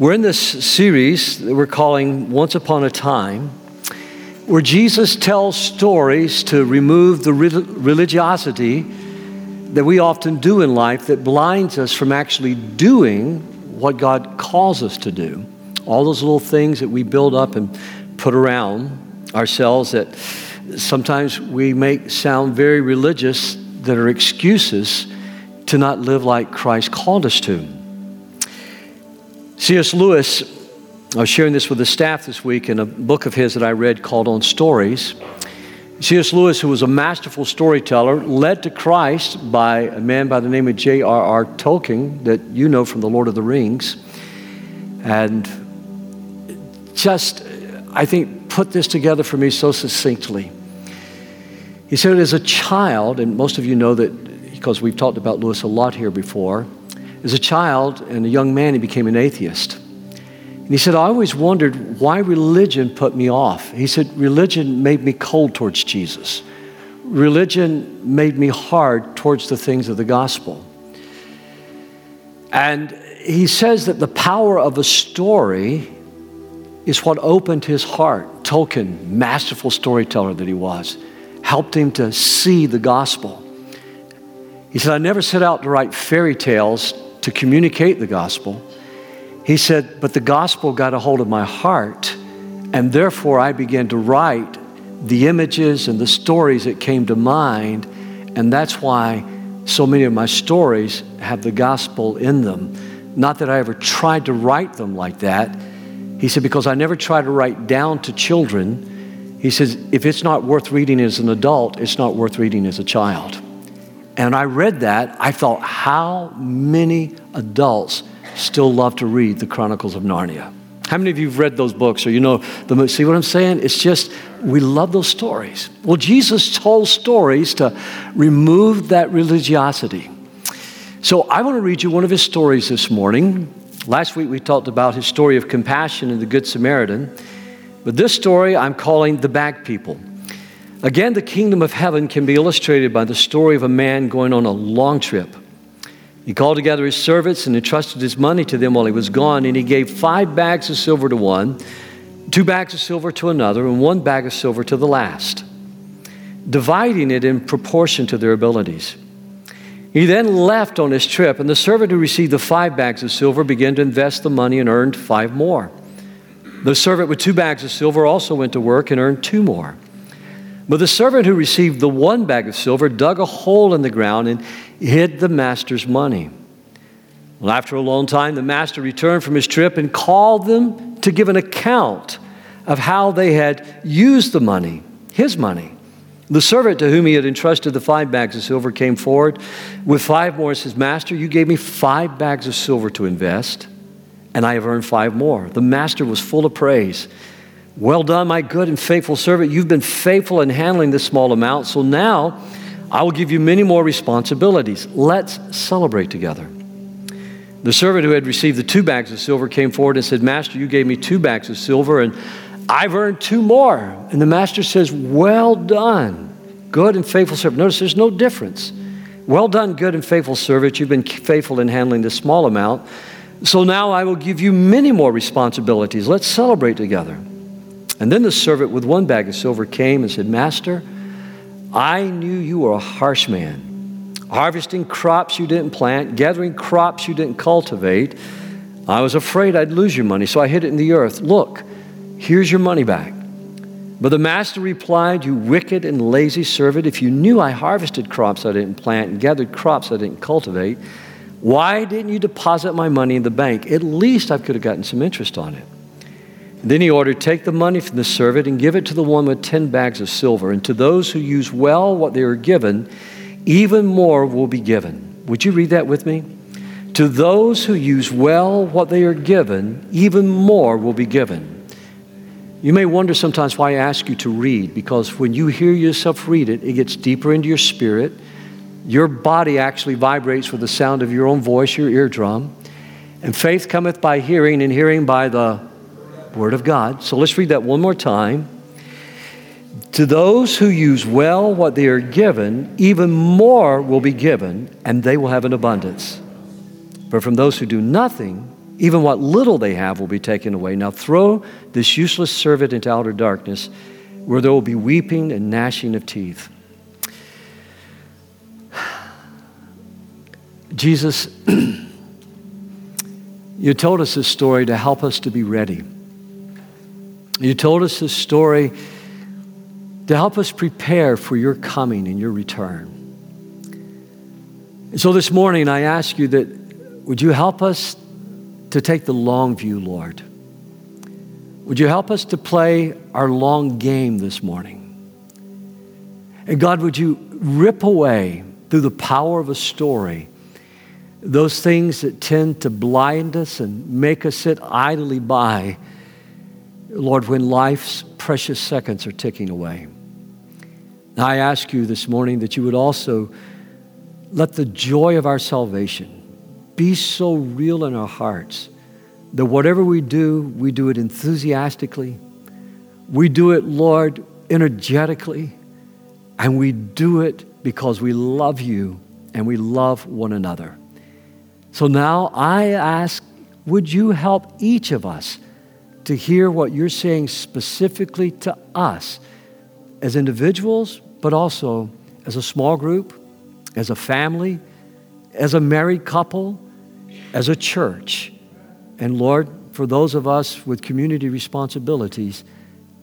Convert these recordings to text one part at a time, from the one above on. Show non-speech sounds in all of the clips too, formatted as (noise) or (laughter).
We're in this series that we're calling Once Upon a Time, where Jesus tells stories to remove the religiosity that we often do in life that blinds us from actually doing what God calls us to do. All those little things that we build up and put around ourselves that sometimes we make sound very religious that are excuses to not live like Christ called us to. C.S. Lewis, I was sharing this with the staff this week in a book of his that I read called On Stories. C.S. Lewis, who was a masterful storyteller, led to Christ by a man by the name of J.R.R. Tolkien, that you know from The Lord of the Rings. And just, I think, put this together for me so succinctly. He said, as a child, and most of you know that because we've talked about Lewis a lot here before, as a child and a young man, he became an atheist. And he said, I always wondered why religion put me off. He said, religion made me cold towards Jesus. Religion made me hard towards the things of the gospel. And he says that the power of a story is what opened his heart. Tolkien, masterful storyteller that he was, helped him to see the gospel. He said, I never set out to write fairy tales to communicate the gospel. He said, But the gospel got a hold of my heart, and therefore I began to write the images and the stories that came to mind, and that's why so many of my stories have the gospel in them. Not that I ever tried to write them like that. He said, Because I never tried to write down to children. He says, If it's not worth reading as an adult, it's not worth reading as a child. And I read that, I thought, how many adults still love to read the Chronicles of Narnia? How many of you have read those books or you know the see what I'm saying? It's just we love those stories. Well, Jesus told stories to remove that religiosity. So I want to read you one of his stories this morning. Last week we talked about his story of compassion and the Good Samaritan. But this story I'm calling the bag people. Again, the kingdom of heaven can be illustrated by the story of a man going on a long trip. He called together his servants and entrusted his money to them while he was gone, and he gave five bags of silver to one, two bags of silver to another, and one bag of silver to the last, dividing it in proportion to their abilities. He then left on his trip, and the servant who received the five bags of silver began to invest the money and earned five more. The servant with two bags of silver also went to work and earned two more. But the servant who received the one bag of silver dug a hole in the ground and hid the master's money. Well, after a long time, the master returned from his trip and called them to give an account of how they had used the money, his money. The servant to whom he had entrusted the five bags of silver came forward with five more and says, Master, you gave me five bags of silver to invest, and I have earned five more. The master was full of praise. Well done, my good and faithful servant. You've been faithful in handling this small amount, so now I will give you many more responsibilities. Let's celebrate together. The servant who had received the two bags of silver came forward and said, Master, you gave me two bags of silver, and I've earned two more. And the master says, Well done, good and faithful servant. Notice there's no difference. Well done, good and faithful servant. You've been faithful in handling this small amount. So now I will give you many more responsibilities. Let's celebrate together. And then the servant with one bag of silver came and said, Master, I knew you were a harsh man, harvesting crops you didn't plant, gathering crops you didn't cultivate. I was afraid I'd lose your money, so I hid it in the earth. Look, here's your money back. But the master replied, You wicked and lazy servant, if you knew I harvested crops I didn't plant and gathered crops I didn't cultivate, why didn't you deposit my money in the bank? At least I could have gotten some interest on it. Then he ordered, Take the money from the servant and give it to the one with ten bags of silver. And to those who use well what they are given, even more will be given. Would you read that with me? To those who use well what they are given, even more will be given. You may wonder sometimes why I ask you to read, because when you hear yourself read it, it gets deeper into your spirit. Your body actually vibrates with the sound of your own voice, your eardrum. And faith cometh by hearing, and hearing by the Word of God. So let's read that one more time. To those who use well what they are given, even more will be given, and they will have an abundance. But from those who do nothing, Even what little they have will be taken away. Now throw this useless servant into outer darkness, where there will be weeping and gnashing of teeth. (sighs) Jesus, (clears throat) you told us this story to help us to be ready. You told us this story to help us prepare for your coming and your return. And so this morning, I ask you that would you help us to take the long view, Lord? Would you help us to play our long game this morning? And God, would you rip away through the power of a story those things that tend to blind us and make us sit idly by, Lord, when life's precious seconds are ticking away. I ask you this morning that you would also let the joy of our salvation be so real in our hearts that whatever we do, we do it enthusiastically. We do it, Lord, energetically. And we do it because we love you and we love one another. So now I ask, would you help each of us to hear what you're saying specifically to us as individuals, but also as a small group, as a family, as a married couple, as a church. And Lord, for those of us with community responsibilities,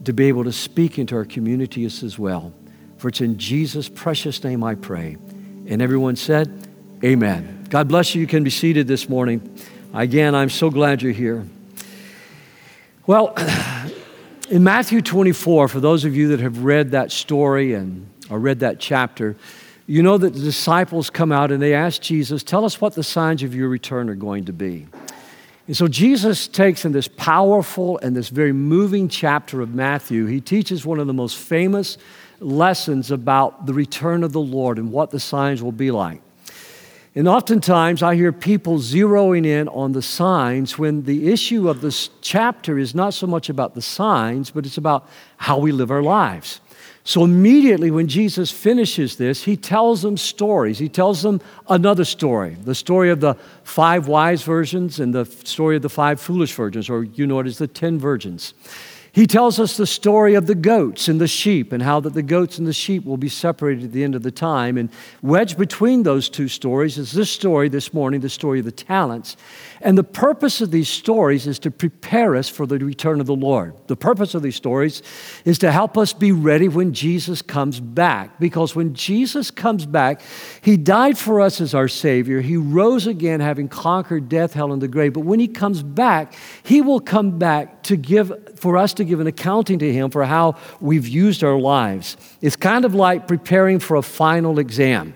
to be able to speak into our communities as well. For it's in Jesus' precious name I pray. And everyone said, Amen. God bless you. You can be seated this morning. Again, I'm so glad you're here. Well, (sighs) in Matthew 24, for those of you that have read that story and or read that chapter, you know that the disciples come out and they ask Jesus, Tell us what the signs of your return are going to be. And so Jesus takes in this powerful and this very moving chapter of Matthew, he teaches one of the most famous lessons about the return of the Lord and what the signs will be like. And oftentimes I hear people zeroing in on the signs when the issue of this chapter is not so much about the signs, but it's about how we live our lives. So immediately when Jesus finishes this, he tells them stories. He tells them another story the story of the five wise virgins and the story of the five foolish virgins, or you know it as the ten virgins. He tells us the story of the goats and the sheep and how that the goats and the sheep will be separated at the end of the time. And wedged between those two stories is this story this morning, the story of the talents. And the purpose of these stories is to prepare us for the return of the Lord. The purpose of these stories is to help us be ready when Jesus comes back. Because when Jesus comes back, He died for us as our Savior. He rose again, having conquered death, hell, and the grave. But when He comes back, He will come back to give for us to give an accounting to Him for how we've used our lives. It's kind of like preparing for a final exam.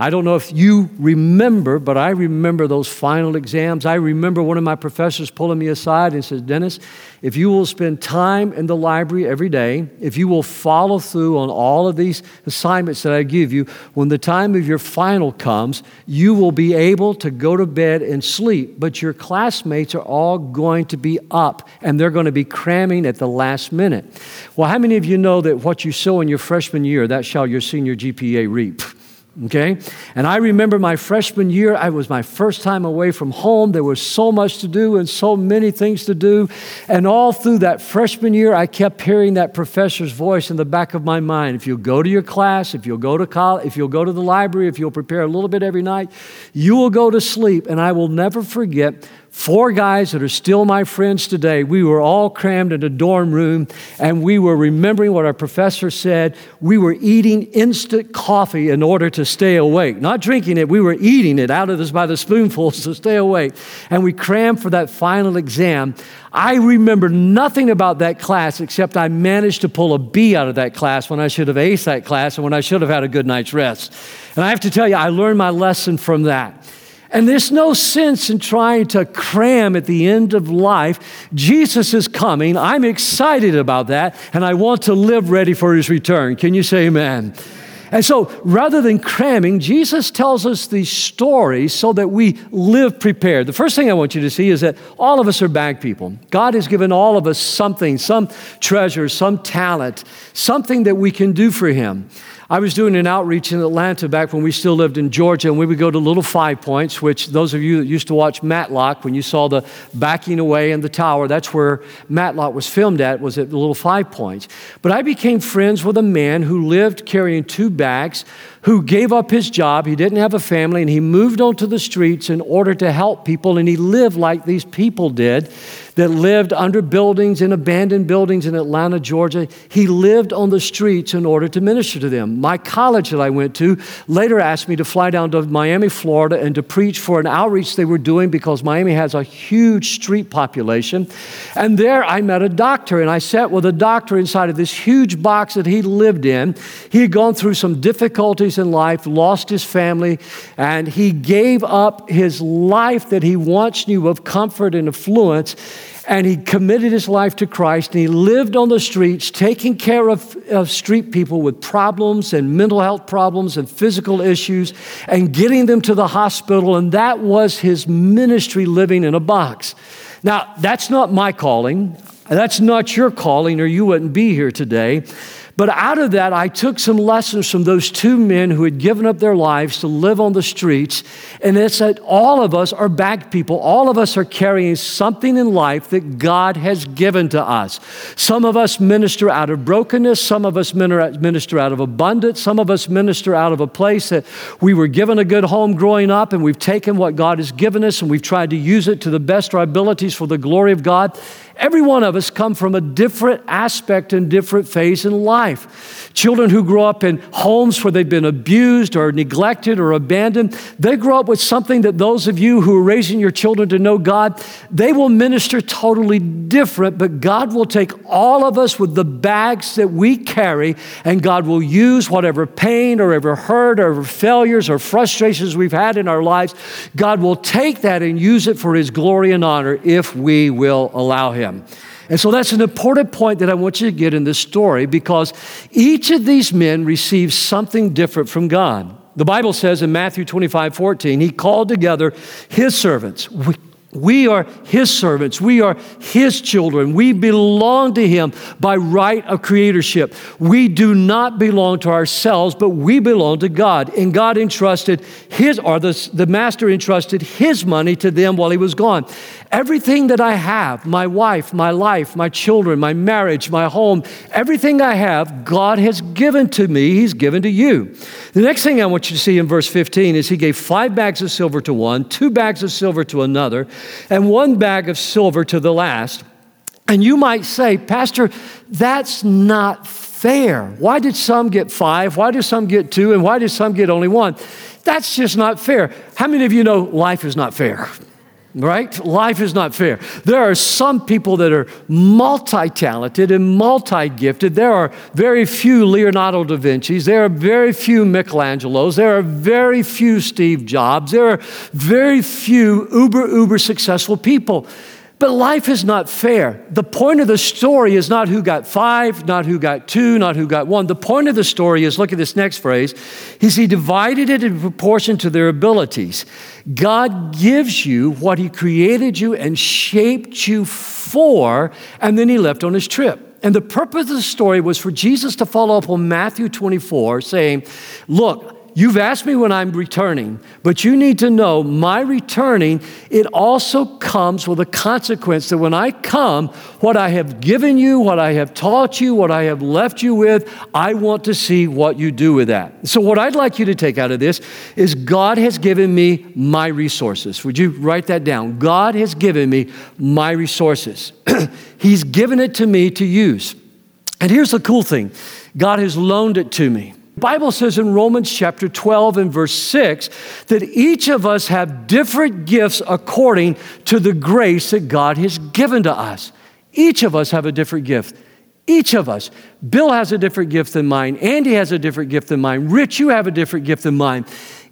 I don't know if you remember, but I remember those final exams. I remember one of my professors pulling me aside and says, Dennis, if you will spend time in the library every day, if you will follow through on all of these assignments that I give you, when the time of your final comes, you will be able to go to bed and sleep, but your classmates are all going to be up and they're going to be cramming at the last minute. Well, how many of you know that what you sow in your freshman year, that shall your senior GPA reap? (laughs) okay? And I remember my freshman year, I was my first time away from home. There was so much to do and so many things to do. And all through that freshman year, I kept hearing that professor's voice in the back of my mind. If you'll go to your class, if you'll go to college, if you'll go to the library, if you'll prepare a little bit every night, you will go to sleep. And I will never forget Four guys that are still my friends today, we were all crammed in a dorm room and we were remembering what our professor said. We were eating instant coffee in order to stay awake. Not drinking it, we were eating it out of this by the spoonfuls to stay awake. And we crammed for that final exam. I remember nothing about that class except I managed to pull a B out of that class when I should have aced that class and when I should have had a good night's rest. And I have to tell you, I learned my lesson from that. And there's no sense in trying to cram at the end of life. Jesus is coming. I'm excited about that, and I want to live ready for his return. Can you say amen? And so rather than cramming, Jesus tells us these stories so that we live prepared. The first thing I want you to see is that all of us are bag people. God has given all of us something, some treasure, some talent, something that we can do for Him. I was doing an outreach in Atlanta back when we still lived in Georgia, and we would go to Little Five Points, which those of you that used to watch Matlock, when you saw the backing away in the tower, that's where Matlock was filmed at, was at Little Five Points. But I became friends with a man who lived carrying two bags, who gave up his job. He didn't have a family, and he moved onto the streets in order to help people, and he lived like these people did that lived under buildings in abandoned buildings in Atlanta, Georgia. He lived on the streets in order to minister to them. My college that I went to later asked me to fly down to Miami, Florida, and to preach for an outreach they were doing because Miami has a huge street population. And there I met a doctor, and I sat with a doctor inside of this huge box that he lived in. He had gone through some difficulties in life, lost his family, and he gave up his life that he once knew of comfort and affluence and he committed his life to Christ and he lived on the streets taking care of, of, street people with problems and mental health problems and physical issues and getting them to the hospital. And that was his ministry living in a box. Now, that's not my calling. That's not your calling, or you wouldn't be here today. But out of that, I took some lessons from those two men who had given up their lives to live on the streets. And it's that all of us are bag people. All of us are carrying something in life that God has given to us. Some of us minister out of brokenness. Some of us minister out of abundance. Some of us minister out of a place that we were given a good home growing up and we've taken what God has given us and we've tried to use it to the best of our abilities for the glory of God. Every one of us come from a different aspect and different phase in life. Children who grow up in homes where they've been abused or neglected or abandoned, they grow up with something that those of you who are raising your children to know God, they will minister totally different, but God will take all of us with the bags that we carry, and God will use whatever pain or ever hurt or failures or frustrations we've had in our lives. God will take that and use it for His glory and honor if we will allow Him him. And so that's an important point that I want you to get in this story because each of these men received something different from God. The Bible says in Matthew 25, 14, he called together his servants. We, we are his servants. We are his children. We belong to him by right of creatorship. We do not belong to ourselves, but we belong to God. And God entrusted his, or the, the master entrusted his money to them while he was gone. Everything that I have, my wife, my life, my children, my marriage, my home, everything I have, God has given to me. He's given to you. The next thing I want you to see in verse 15 is he gave five bags of silver to one, two bags of silver to another, and one bag of silver to the last. And you might say, Pastor, that's not fair. Why did some get five? Why did some get two? And why did some get only one? That's just not fair. How many of you know life is not fair? Right? Life is not fair. There are some people that are multi talented and multi gifted. There are very few Leonardo da Vinci's. There are very few Michelangelos. There are very few Steve Jobs. There are very few uber, uber successful people. But life is not fair. The point of the story is not who got five, not who got two, not who got one. The point of the story is look at this next phrase. Is he divided it in proportion to their abilities. God gives you what he created you and shaped you for, and then he left on his trip. And the purpose of the story was for Jesus to follow up on Matthew 24, saying, Look, You've asked me when I'm returning, but you need to know my returning, it also comes with a consequence that when I come, what I have given you, what I have taught you, what I have left you with, I want to see what you do with that. So, what I'd like you to take out of this is God has given me my resources. Would you write that down? God has given me my resources. (clears throat) He's given it to me to use. And here's the cool thing God has loaned it to me. The Bible says in Romans chapter 12 and verse 6 that each of us have different gifts according to the grace that God has given to us. Each of us have a different gift. Each of us. Bill has a different gift than mine. Andy has a different gift than mine. Rich, you have a different gift than mine.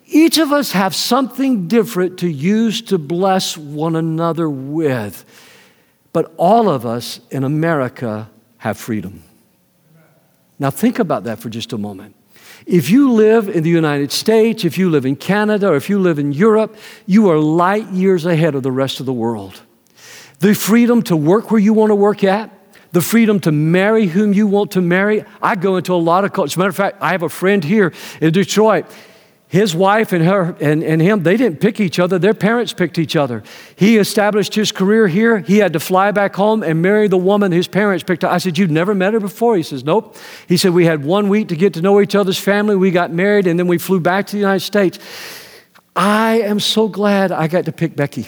Each of us have something different to use to bless one another with. But all of us in America have freedom. Now, think about that for just a moment. If you live in the United States, if you live in Canada, or if you live in Europe, you are light years ahead of the rest of the world. The freedom to work where you want to work at, the freedom to marry whom you want to marry. I go into a lot of cultures. As a matter of fact, I have a friend here in Detroit his wife and her and, and him they didn't pick each other. Their parents picked each other. He established his career here. He had to fly back home and marry the woman his parents picked i said you've never met her before? He says nope. He said we had one week to get to know each other's family. We got married and then we flew back to the united states. I am so glad i got to pick becky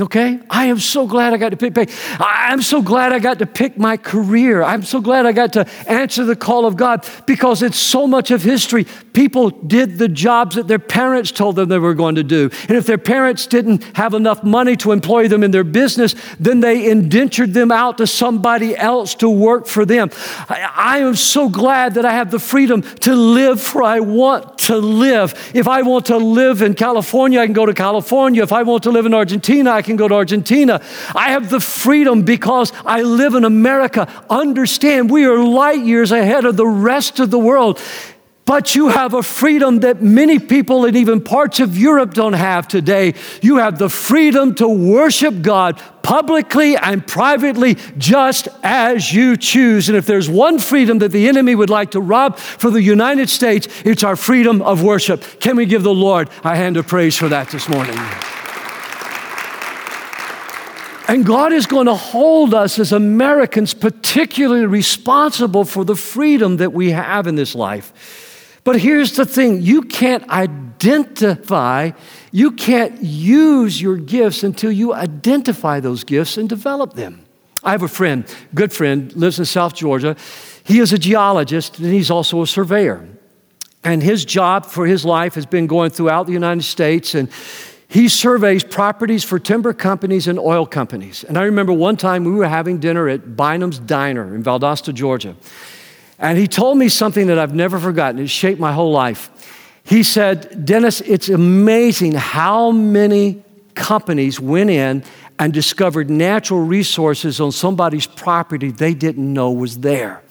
Okay? I am so glad I got to pick, I'm so glad I got to pick my career. I'm so glad I got to answer the call of God because it's so much of history. People did the jobs that their parents told them they were going to do. And if their parents didn't have enough money to employ them in their business, then they indentured them out to somebody else to work for them. I, I am so glad that I have the freedom to live where I want to live. If I want to live in California, I can go to California. If I want to live in Argentina, can go to Argentina. I have the freedom because I live in America. Understand, we are light years ahead of the rest of the world. But you have a freedom that many people in even parts of Europe don't have today. You have the freedom to worship God publicly and privately just as you choose. And if there's one freedom that the enemy would like to rob for the United States, it's our freedom of worship. Can we give the Lord a hand of praise for that this morning? And God is going to hold us as Americans particularly responsible for the freedom that we have in this life. But here's the thing you can't identify, you can't use your gifts until you identify those gifts and develop them. I have a friend, good friend, lives in South Georgia. He is a geologist and he's also a surveyor. And his job for his life has been going throughout the United States and he surveys properties for timber companies and oil companies. And I remember one time we were having dinner at Bynum's Diner in Valdosta, Georgia. And he told me something that I've never forgotten. It shaped my whole life. He said, Dennis, it's amazing how many companies went in and discovered natural resources on somebody's property they didn't know was there.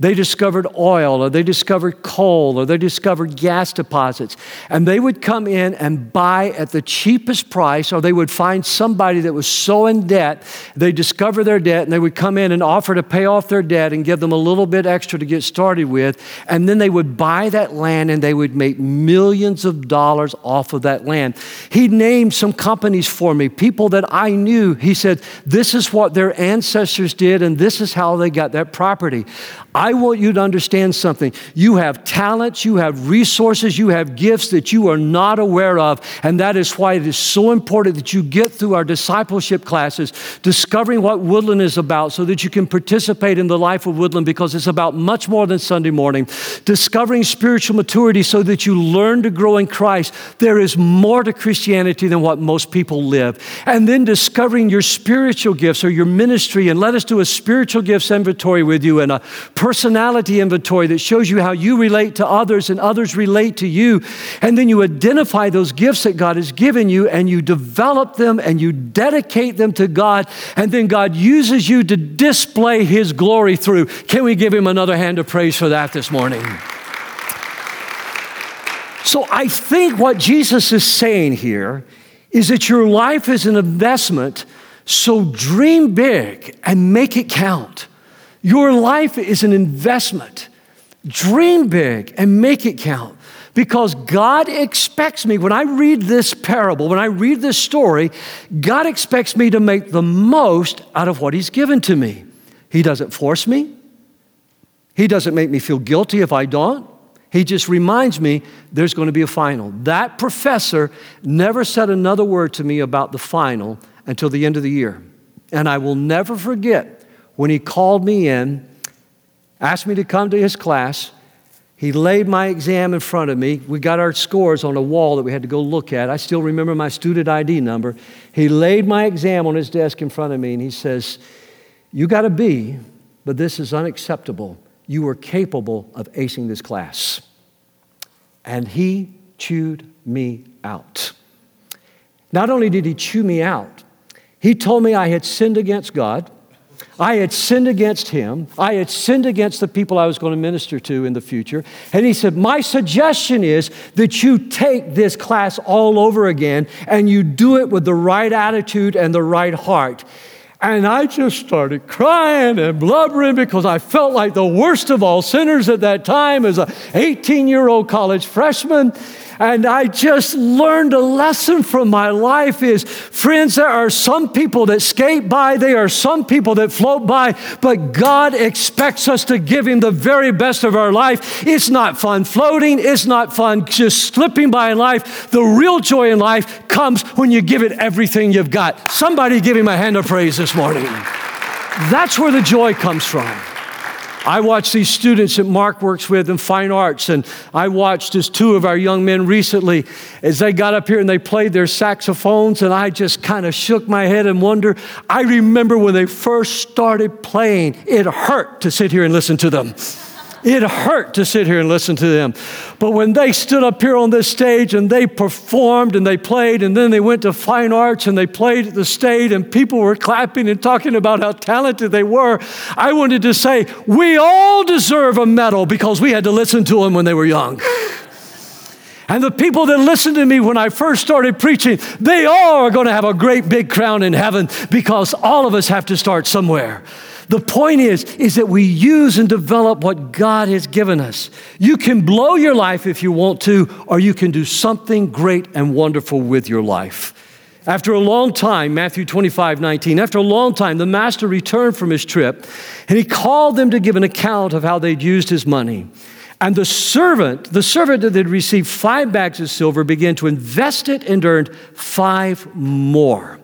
They discovered oil or they discovered coal or they discovered gas deposits. And they would come in and buy at the cheapest price, or they would find somebody that was so in debt, they discover their debt and they would come in and offer to pay off their debt and give them a little bit extra to get started with. And then they would buy that land and they would make millions of dollars off of that land. He named some companies for me, people that I knew. He said, This is what their ancestors did, and this is how they got that property. I want you to understand something. You have talents, you have resources, you have gifts that you are not aware of. And that is why it is so important that you get through our discipleship classes, discovering what Woodland is about so that you can participate in the life of Woodland because it's about much more than Sunday morning. Discovering spiritual maturity so that you learn to grow in Christ. There is more to Christianity than what most people live. And then discovering your spiritual gifts or your ministry. And let us do a spiritual gifts inventory with you and a personality inventory that shows you how you relate to others and others relate to you. And then you identify those gifts that God has given you and you develop them and you dedicate them to God. And then God uses you to display His glory through. Can we give Him another hand of praise for that this morning? So I think what Jesus is saying here is that your life is an investment, so dream big and make it count. Your life is an investment. Dream big and make it count. Because God expects me, when I read this parable, when I read this story, God expects me to make the most out of what He's given to me. He doesn't force me, He doesn't make me feel guilty if I don't. He just reminds me there's going to be a final. That professor never said another word to me about the final until the end of the year. And I will never forget when he called me in, asked me to come to his class. He laid my exam in front of me. We got our scores on a wall that we had to go look at. I still remember my student ID number. He laid my exam on his desk in front of me and he says, You got a B, but this is unacceptable. You were capable of acing this class. And he chewed me out. Not only did he chew me out, he told me I had sinned against God. I had sinned against him. I had sinned against the people I was going to minister to in the future. And he said, My suggestion is that you take this class all over again and you do it with the right attitude and the right heart. And I just started crying and blubbering because I felt like the worst of all sinners at that time as an 18 year old college freshman. And I just learned a lesson from my life is, friends, there are some people that skate by, there are some people that float by, but God expects us to give Him the very best of our life. It's not fun floating, it's not fun just slipping by in life. The real joy in life comes when you give it everything you've got. Somebody give Him a hand of praise this morning. That's where the joy comes from. I watch these students that Mark works with in fine arts, and I watched as two of our young men recently as they got up here and they played their saxophones, and I just kind of shook my head and wonder. I remember when they first started playing, it hurt to sit here and listen to them. It hurt to sit here and listen to them. But when they stood up here on this stage and they performed and they played, and then they went to fine arts and they played at the stage, and people were clapping and talking about how talented they were, I wanted to say, we all deserve a medal because we had to listen to them when they were young. And the people that listened to me when I first started preaching, they all are going to have a great big crown in heaven because all of us have to start somewhere. The point is, is that we use and develop what God has given us. You can blow your life if you want to, or you can do something great and wonderful with your life. After a long time, Matthew 25, 19, after a long time, the master returned from his trip and he called them to give an account of how they'd used his money. And the servant, the servant that had received five bags of silver, began to invest it and earned five more.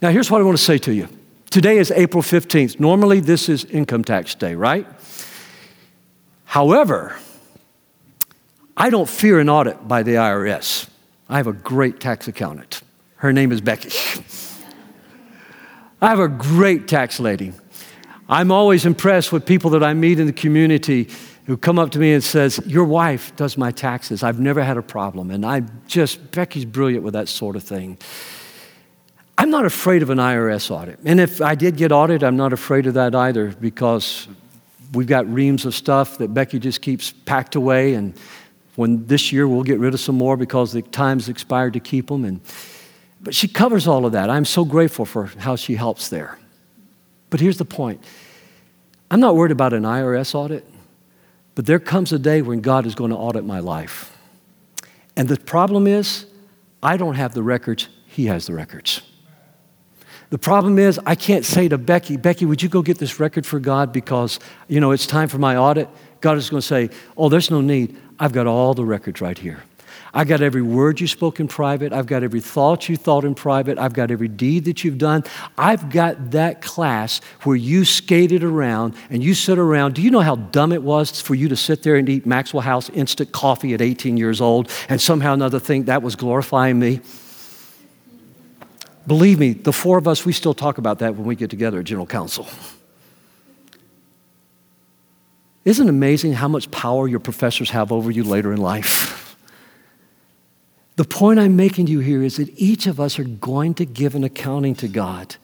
Now, here's what I want to say to you Today is April 15th. Normally, this is income tax day, right? However, I don't fear an audit by the IRS. I have a great tax accountant. Her name is Becky. I have a great tax lady. I'm always impressed with people that I meet in the community who come up to me and says, "Your wife does my taxes. I've never had a problem." And I just Becky's brilliant with that sort of thing. I'm not afraid of an IRS audit. And if I did get audited, I'm not afraid of that either because we've got reams of stuff that Becky just keeps packed away. And when this year we'll get rid of some more because the time's expired to keep them. And, but she covers all of that. I'm so grateful for how she helps there. But here's the point I'm not worried about an IRS audit, but there comes a day when God is going to audit my life. And the problem is, I don't have the records, He has the records. The problem is, I can't say to Becky, Becky, would you go get this record for God because, you know, it's time for my audit? God is going to say, Oh, there's no need. I've got all the records right here. I've got every word you spoke in private. I've got every thought you thought in private. I've got every deed that you've done. I've got that class where you skated around and you sit around. Do you know how dumb it was for you to sit there and eat Maxwell House instant coffee at 18 years old and somehow another think that was glorifying me? Believe me, the four of us, we still talk about that when we get together at General Council. Isn't it amazing how much power your professors have over you later in life? The point I'm making to you here is that each of us are going to give an accounting to God.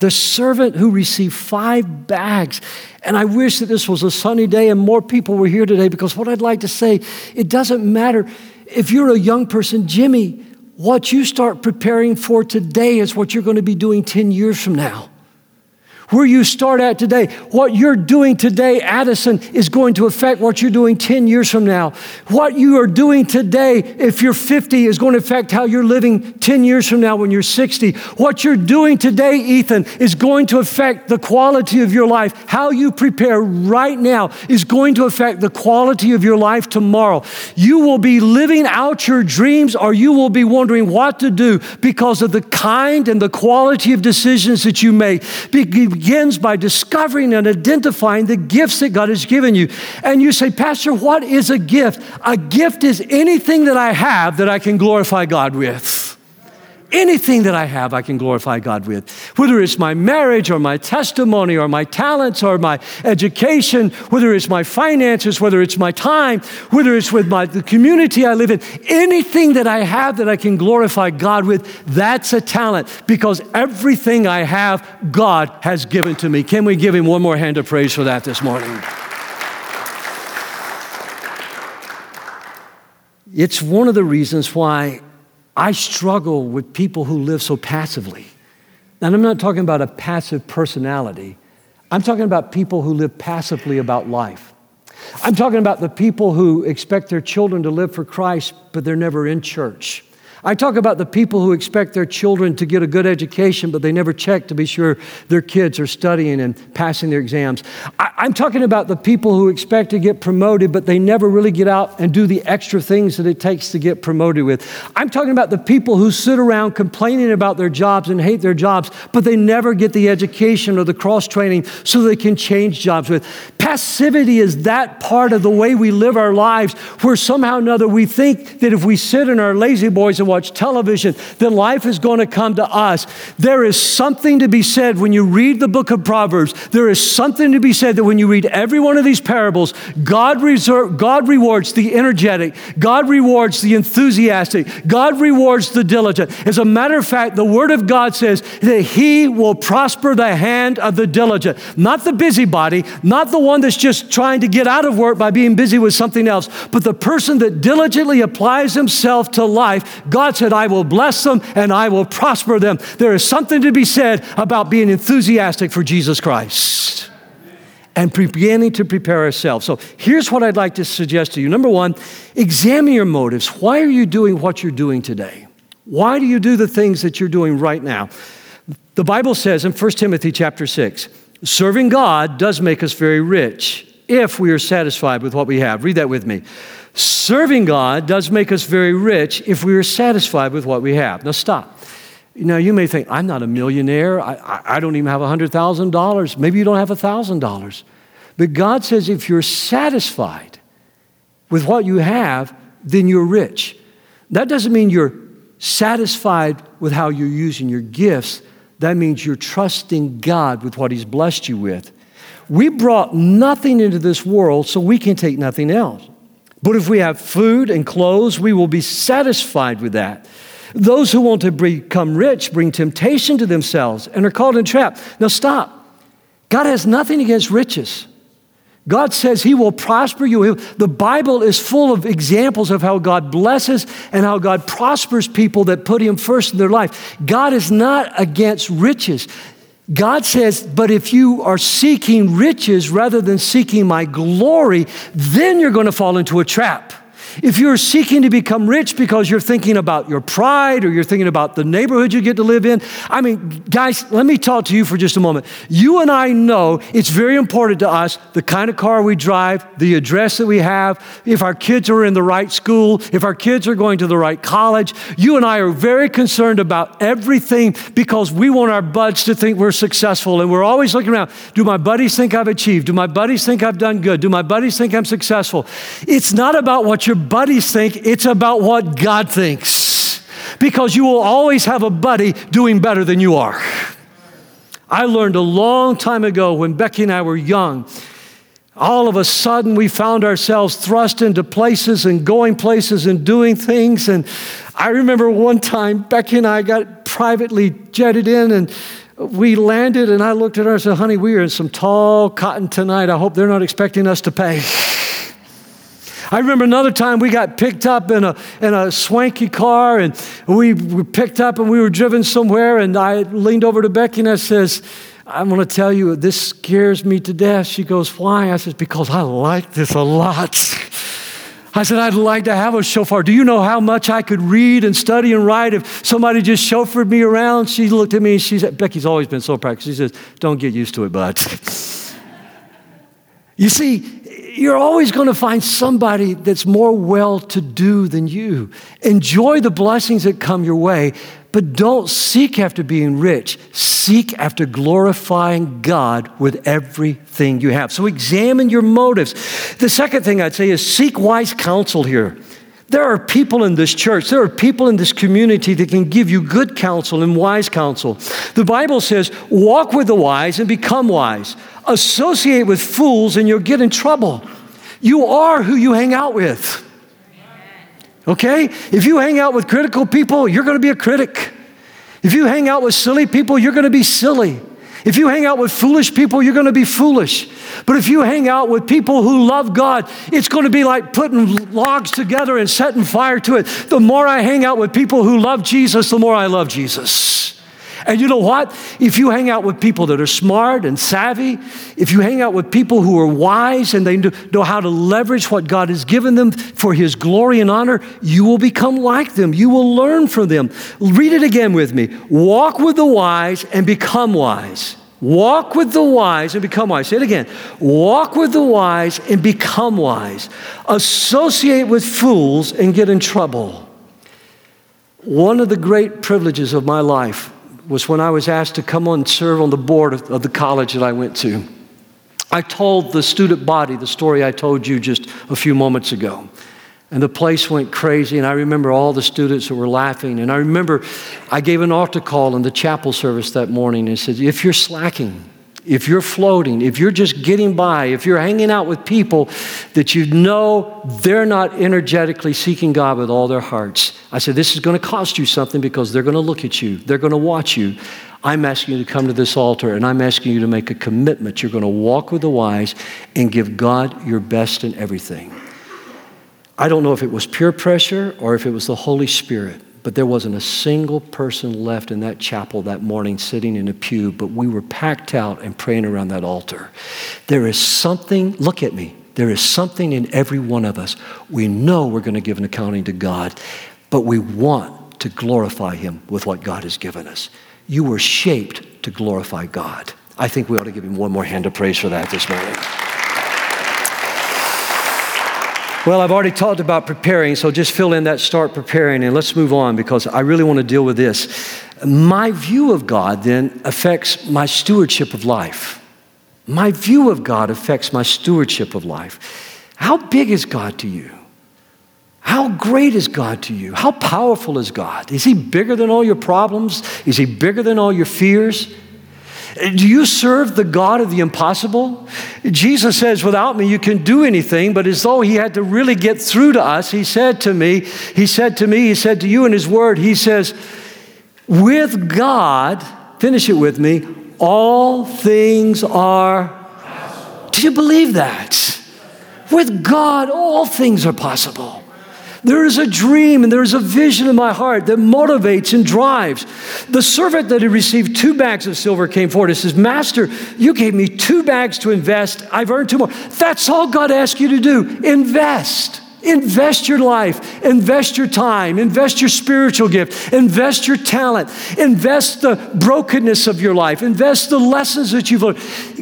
The servant who received five bags. And I wish that this was a sunny day and more people were here today because what I'd like to say, it doesn't matter if you're a young person, Jimmy, what you start preparing for today is what you're going to be doing 10 years from now where you start at today. What you're doing today, Addison, is going to affect what you're doing 10 years from now. What you are doing today, if you're 50, is going to affect how you're living 10 years from now when you're 60. What you're doing today, Ethan, is going to affect the quality of your life. How you prepare right now is going to affect the quality of your life tomorrow. You will be living out your dreams or you will be wondering what to do because of the kind and the quality of decisions that you make begins by discovering and identifying the gifts that God has given you. And you say, Pastor, what is a gift? A gift is anything that I have that I can glorify God with. Anything that I have, I can glorify God with. Whether it's my marriage or my testimony or my talents or my education, whether it's my finances, whether it's my time, whether it's with my, the community I live in, anything that I have that I can glorify God with, that's a talent because everything I have, God has given to me. Can we give Him one more hand of praise for that this morning? It's one of the reasons why I struggle with people who live so passively. And I'm not talking about a passive personality, I'm talking about people who live passively about life. I'm talking about the people who expect their children to live for Christ, but they're never in church. I talk about the people who expect their children to get a good education, but they never check to be sure their kids are studying and passing their exams. I, am talking about the people who expect to get promoted, but they never really get out and do the extra things that it takes to get promoted with. I'm talking about the people who sit around complaining about their jobs and hate their jobs, but they never get the education or the cross training so they can change jobs with. Passivity is that part of the way we live our lives where somehow or another we think that if we sit in our lazy boys and watch television, then life is going to come to us. There is something to be said when you read the book of Proverbs. There is something to be said that when you read every one of these parables, God, reserve, God rewards the energetic, God rewards the enthusiastic, God rewards the diligent. As a matter of fact, the Word of God says that He will prosper the hand of the diligent, not the busybody, not the one that's just trying to get out of work by being busy with something else, but the person that diligently applies himself to life. God God said, I will bless them and I will prosper them. There is something to be said about being enthusiastic for Jesus Christ and beginning to prepare ourselves. So here's what I'd like to suggest to you. Number one, examine your motives. Why are you doing what you're doing today? Why do you do the things that you're doing right now? The Bible says in 1 Timothy chapter 6, serving God does make us very rich if we are satisfied with what we have. Read that with me. Serving God does make us very rich if we are satisfied with what we have. Now, stop. Now, you may think, I'm not a millionaire. I, I don't even have $100,000. Maybe you don't have $1,000. But God says if you're satisfied with what you have, then you're rich. That doesn't mean you're satisfied with how you're using your gifts. That means you're trusting God with what He's blessed you with. We brought nothing into this world, so we can take nothing else. But if we have food and clothes, we will be satisfied with that. Those who want to become rich bring temptation to themselves and are caught in trap. Now stop. God has nothing against riches. God says He will prosper you. The Bible is full of examples of how God blesses and how God prospers people that put Him first in their life. God is not against riches. God says, but if you are seeking riches rather than seeking my glory, then you're going to fall into a trap. If you're seeking to become rich because you're thinking about your pride or you're thinking about the neighborhood you get to live in, I mean, guys, let me talk to you for just a moment. You and I know it's very important to us the kind of car we drive, the address that we have, if our kids are in the right school, if our kids are going to the right college. You and I are very concerned about everything because we want our buds to think we're successful and we're always looking around. Do my buddies think I've achieved? Do my buddies think I've done good? Do my buddies think I'm successful? It's not about what your buddies think, it's about what God thinks. Because you will always have a buddy doing better than you are. I learned a long time ago when Becky and I were young. All of a sudden, we found ourselves thrust into places and going places and doing things. And I remember one time, Becky and I got privately jetted in and we landed, and I looked at her and said, Honey, we are in some tall cotton tonight. I hope they're not expecting us to pay. (laughs) I remember another time we got picked up in a, in a swanky car and we were picked up and we were driven somewhere. And I leaned over to Becky and I says, I'm going to tell you, this scares me to death. She goes, Why? I says, Because I like this a lot. (laughs) I said, I'd like to have a chauffeur. Do you know how much I could read and study and write if somebody just chauffeured me around? She looked at me and she said, Becky's always been so practical. She says, Don't get used to it, bud. (laughs) you see, you're always going to find somebody that's more well to do than you. Enjoy the blessings that come your way, but don't seek after being rich. Seek after glorifying God with everything you have. So examine your motives. The second thing I'd say is seek wise counsel here. There are people in this church, there are people in this community that can give you good counsel and wise counsel. The Bible says, walk with the wise and become wise. Associate with fools and you'll get in trouble. You are who you hang out with. Okay? If you hang out with critical people, you're going to be a critic. If you hang out with silly people, you're going to be silly. If you hang out with foolish people, you're going to be foolish. But if you hang out with people who love God, it's going to be like putting logs together and setting fire to it. The more I hang out with people who love Jesus, the more I love Jesus. And you know what? If you hang out with people that are smart and savvy, if you hang out with people who are wise and they know how to leverage what God has given them for His glory and honor, you will become like them. You will learn from them. Read it again with me. Walk with the wise and become wise. Walk with the wise and become wise. Say it again. Walk with the wise and become wise. Associate with fools and get in trouble. One of the great privileges of my life was when I was asked to come on and serve on the board of, of the college that I went to. I told the student body the story I told you just a few moments ago. And the place went crazy, and I remember all the students that were laughing. And I remember I gave an altar call in the chapel service that morning and said, If you're slacking, if you're floating, if you're just getting by, if you're hanging out with people that you know they're not energetically seeking God with all their hearts, I said, This is going to cost you something because they're going to look at you, they're going to watch you. I'm asking you to come to this altar and I'm asking you to make a commitment. You're going to walk with the wise and give God your best in everything. I don't know if it was peer pressure or if it was the Holy Spirit. But there wasn't a single person left in that chapel that morning sitting in a pew, but we were packed out and praying around that altar. There is something, look at me, there is something in every one of us. We know we're going to give an accounting to God, but we want to glorify Him with what God has given us. You were shaped to glorify God. I think we ought to give Him one more hand of praise for that this morning. Well, I've already talked about preparing, so just fill in that start preparing and let's move on because I really want to deal with this. My view of God then affects my stewardship of life. My view of God affects my stewardship of life. How big is God to you? How great is God to you? How powerful is God? Is He bigger than all your problems? Is He bigger than all your fears? Do you serve the God of the impossible? Jesus says, Without me, you can do anything, but as though he had to really get through to us, he said to me, He said to me, He said to you in His word, He says, With God, finish it with me, all things are. Do you believe that? With God, all things are possible. There is a dream and there is a vision in my heart that motivates and drives. The servant that had received two bags of silver came forward and says, Master, you gave me two bags to invest. I've earned two more. That's all God asks you to do invest. Invest your life, invest your time, invest your spiritual gift, invest your talent, invest the brokenness of your life, invest the lessons that you've learned.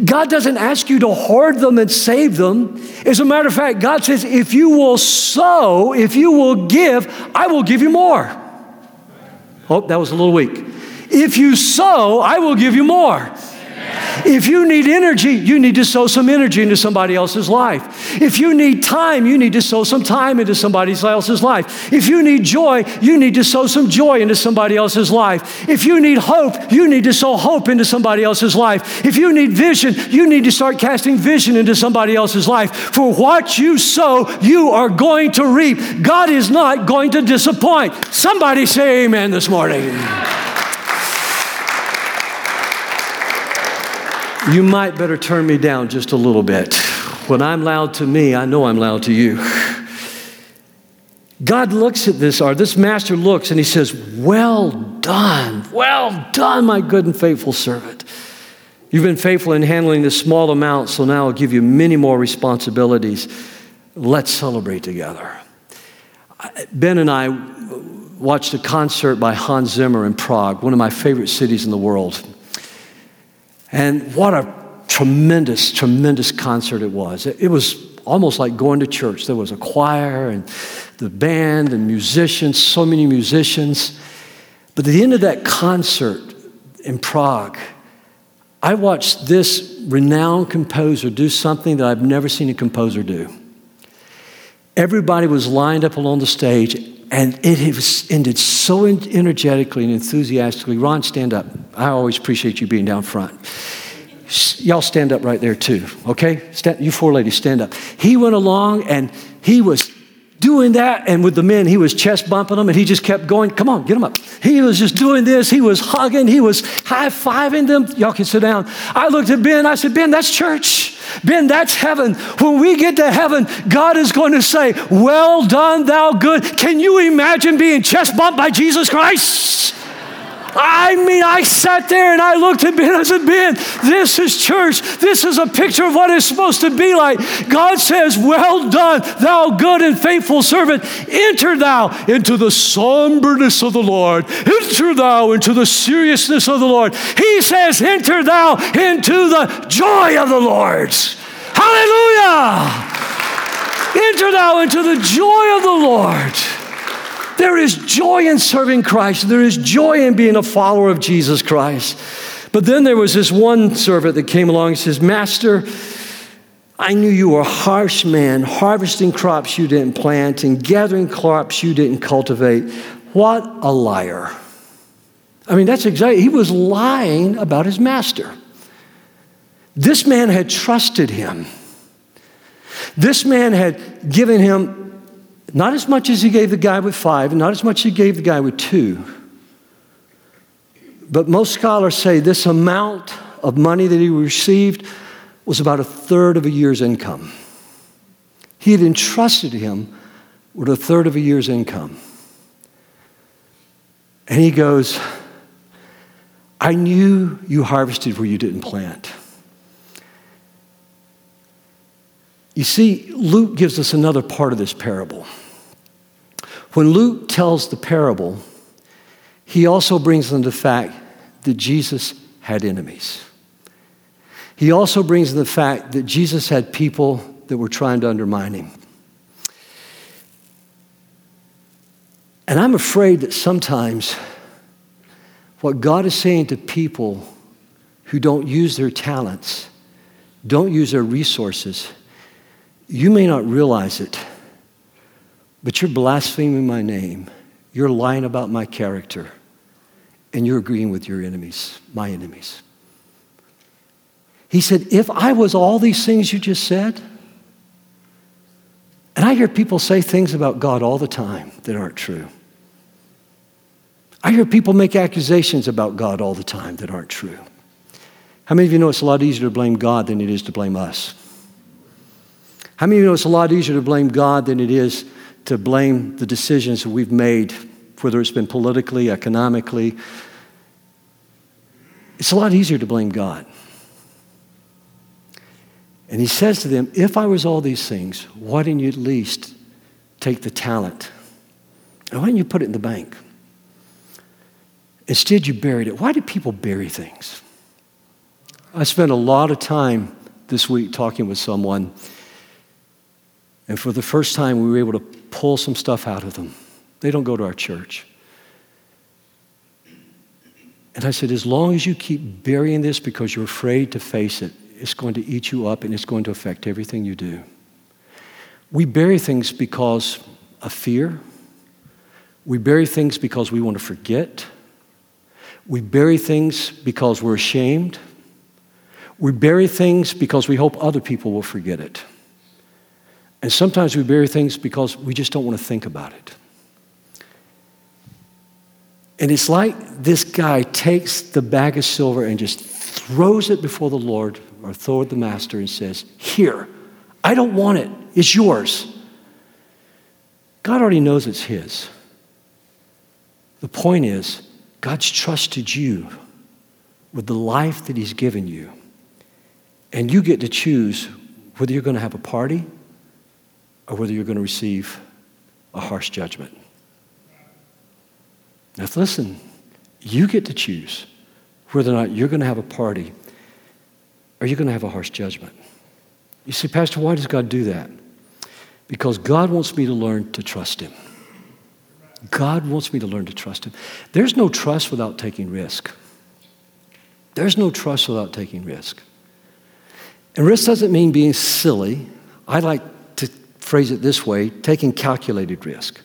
God doesn't ask you to hoard them and save them. As a matter of fact, God says, if you will sow, if you will give, I will give you more. Oh, that was a little weak. If you sow, I will give you more. If you need energy, you need to sow some energy into somebody else's life. If you need time, you need to sow some time into somebody else's life. If you need joy, you need to sow some joy into somebody else's life. If you need hope, you need to sow hope into somebody else's life. If you need vision, you need to start casting vision into somebody else's life. For what you sow, you are going to reap. God is not going to disappoint. Somebody say amen this morning. You might better turn me down just a little bit. When I'm loud to me, I know I'm loud to you. God looks at this, or this master looks and he says, Well done, well done, my good and faithful servant. You've been faithful in handling this small amount, so now I'll give you many more responsibilities. Let's celebrate together. Ben and I watched a concert by Hans Zimmer in Prague, one of my favorite cities in the world. And what a tremendous, tremendous concert it was. It, was almost like going to church. There was a choir and the band and musicians, so many musicians. But at the end of that concert in Prague, I watched this renowned composer do something that I've never seen a composer do. Everybody was lined up along the stage, and it was ended so energetically and enthusiastically. Ron, stand up. I always appreciate you being down front. Y'all stand up right there too, okay? Stand, you four ladies, stand up. He went along and he was doing that. And with the men, he was chest bumping them and he just kept going. Come on, get them up. He was just doing this. He was hugging. He was high fiving them. Y'all can sit down. I looked at Ben. I said, Ben, that's church. Ben, that's heaven. When we get to heaven, God is going to say, Well done, thou good. Can you imagine being chest bumped by Jesus Christ? I mean, I sat there and I looked at Ben. I said, Ben, this is church. This is a picture of what it's supposed to be like. God says, Well done, thou good and faithful servant. Enter thou into the somberness of the Lord. Enter thou into the seriousness of the Lord. He says, Enter thou into the joy of the Lord. Hallelujah. Enter thou into the joy of the Lord. There is joy in serving Christ. There is joy in being a follower of Jesus Christ. But then there was this one servant that came along and says, Master, I knew you were a harsh man, harvesting crops you didn't plant and gathering crops you didn't cultivate. What a liar. I mean, that's exactly, he was lying about his master. This man had trusted him. This man had given him not as much as he gave the guy with five, and not as much as he gave the guy with two. But most scholars say this amount of money that he received was about a third of a year's income. He had entrusted him with a third of a year's income. And he goes, I knew you harvested where you didn't plant. You see, Luke gives us another part of this parable. When Luke tells the parable, he also brings in the fact that Jesus had enemies. He also brings in the fact that Jesus had people that were trying to undermine him. And I'm afraid that sometimes what God is saying to people who don't use their talents, don't use their resources, you may not realize it but you're blaspheming my name. You're lying about my character. And you're agreeing with your enemies, my enemies. He said, If I was all these things you just said, and I hear people say things about God all the time that aren't true. I hear people make accusations about God all the time that aren't true. How many of you know it's a lot easier to blame God than it is to blame us? How many of you know it's a lot easier to blame God than it is to blame the decisions that we've made, whether it's been politically, economically. It's a lot easier to blame God. And he says to them, If I was all these things, why didn't you at least take the talent? And why didn't you put it in the bank? Instead, you buried it. Why do people bury things? I spent a lot of time this week talking with someone, and for the first time, we were able to pull some stuff out of them. They don't go to our church. And I said, as long as you keep burying this because you're afraid to face it, it's going to eat you up and it's going to affect everything you do. We bury things because of fear. We bury things because we want to forget. We bury things because we're ashamed. We bury things because we hope other people will forget it. And sometimes we bury things because we just don't want to think about it. And it's like this guy takes the bag of silver and just throws it before the Lord or it the master and says, Here, I don't want it. It's yours. God already knows it's his. The point is, God's trusted you with the life that he's given you. And you get to choose whether you're going to have a party or whether you're going to receive a harsh judgment. Now, listen, you get to choose whether or not you're going to have a party or you're going to have a harsh judgment. You see, Pastor, why does God do that? Because God wants me to learn to trust Him. God wants me to learn to trust Him. There's no trust without taking risk. There's no trust without taking risk. And risk doesn't mean being silly. I like phrase it this way taking calculated risk.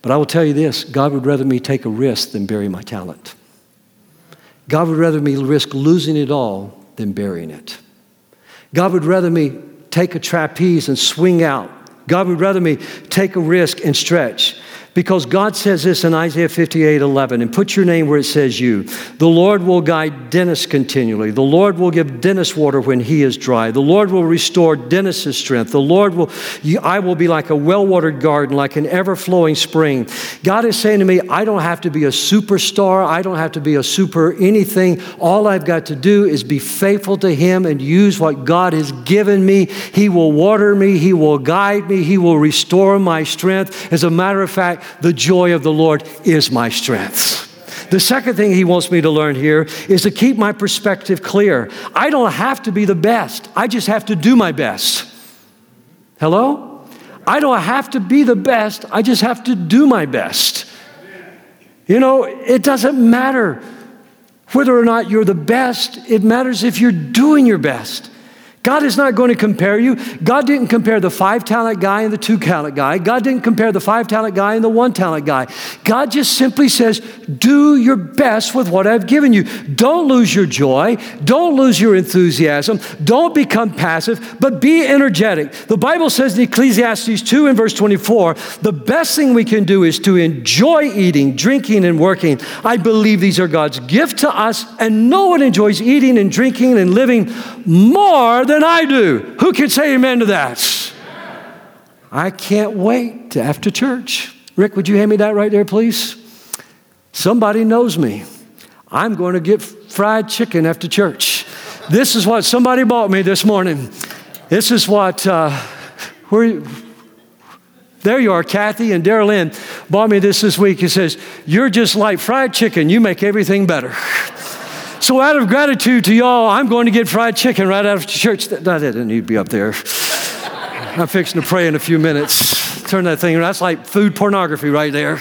But I will tell you this God would rather me take a risk than bury my talent. God would rather me risk losing it all than burying it. God would rather me take a trapeze and swing out. God would rather me take a risk and stretch because God says this in Isaiah 58 11, and put your name where it says you. The Lord will guide Dennis continually. The Lord will give Dennis water when he is dry. The Lord will restore Dennis's strength. The Lord will, I will be like a well watered garden, like an ever flowing spring. God is saying to me, I don't have to be a superstar. I don't have to be a super anything. All I've got to do is be faithful to Him and use what God has given me. He will water me, He will guide me, He will restore my strength. As a matter of fact, the joy of the Lord is my strength. The second thing he wants me to learn here is to keep my perspective clear. I don't have to be the best, I just have to do my best. Hello? I don't have to be the best, I just have to do my best. You know, it doesn't matter whether or not you're the best, it matters if you're doing your best. God is not going to compare you. God didn't compare the five talent guy and the two talent guy. God didn't compare the five talent guy and the one talent guy. God just simply says, do your best with what I've given you. Don't lose your joy. Don't lose your enthusiasm. Don't become passive, but be energetic. The Bible says in Ecclesiastes 2 and verse 24, the best thing we can do is to enjoy eating, drinking, and working. I believe these are God's gift to us, and no one enjoys eating and drinking and living more than than I do. Who can say amen to that? I can't wait to after church. Rick, would you hand me that right there, please? Somebody knows me. I'm going to get fried chicken after church. This is what somebody bought me this morning. This is what, uh, where, there you are, Kathy and Daryl Lynn bought me this this week. He says, You're just like fried chicken, you make everything better. So, out of gratitude to y'all, I'm going to get fried chicken right after church. That, didn't need to be up there. I'm fixing to pray in a few minutes. Turn that thing around. That's like food pornography right there.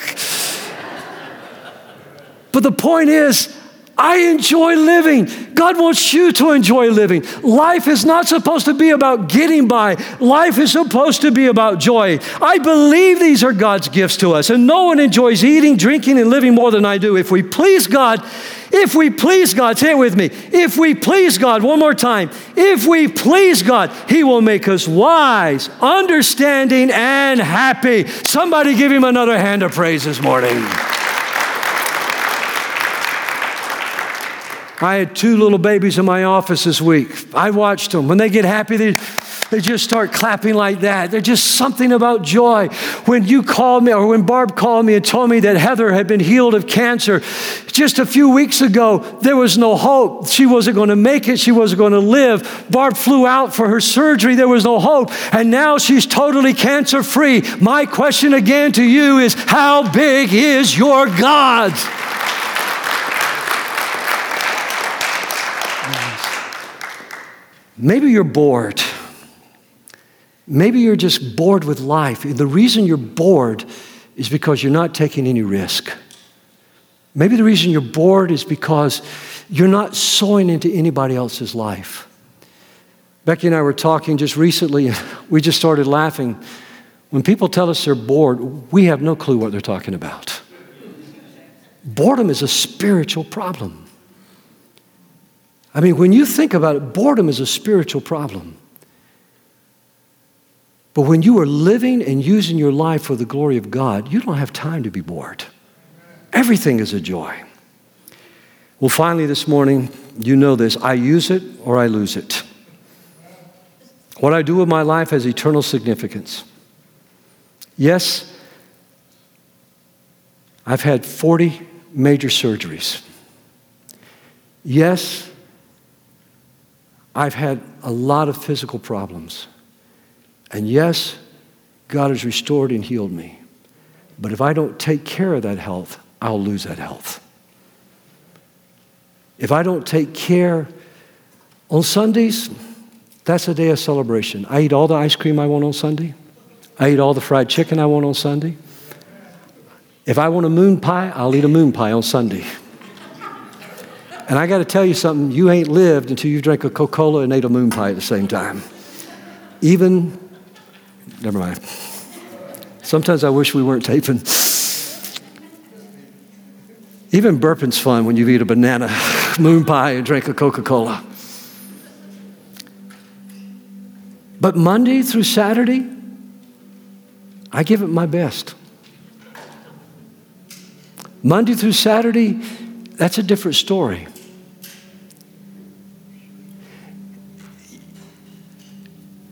But the point is, I enjoy living. God wants you to enjoy living. Life is not supposed to be about getting by, life is supposed to be about joy. I believe these are God's gifts to us, and no one enjoys eating, drinking, and living more than I do. If we please God, if we please God, say it with me. If we please God, one more time. If we please God, He will make us wise, understanding, and happy. Somebody give Him another hand of praise this morning. I had two little babies in my office this week. I watched them. When they get happy, they they just start clapping like that. There's just something about joy. When you called me, or when Barb called me and told me that Heather had been healed of cancer just a few weeks ago, there was no hope. She wasn't going to make it, she wasn't going to live. Barb flew out for her surgery, there was no hope. And now she's totally cancer free. My question again to you is how big is your God? Maybe you're bored. Maybe you're just bored with life. The reason you're bored is because you're not taking any risk. Maybe the reason you're bored is because you're not sowing into anybody else's life. Becky and I were talking just recently, (laughs) we just started laughing. When people tell us they're bored, we have no clue what they're talking about. Boredom is a spiritual problem. I mean, when you think about it, boredom is a spiritual problem. But when you are living and using your life for the glory of God, you don't have time to be bored. Everything is a joy. Well, finally, this morning, you know this I use it or I lose it. What I do with my life has eternal significance. Yes, I've had 40 major surgeries. Yes, I've had a lot of physical problems. And yes, God has restored and healed me. But if I don't take care of that health, I'll lose that health. If I don't take care on Sundays, that's a day of celebration. I eat all the ice cream I want on Sunday. I eat all the fried chicken I want on Sunday. If I want a moon pie, I'll eat a moon pie on Sunday. And I got to tell you something, you ain't lived until you drank a Coca Cola and ate a moon pie at the same time. Even Never mind. Sometimes I wish we weren't taping. Even burping's fun when you eat a banana (laughs) moon pie and drink a Coca Cola. But Monday through Saturday, I give it my best. Monday through Saturday, that's a different story.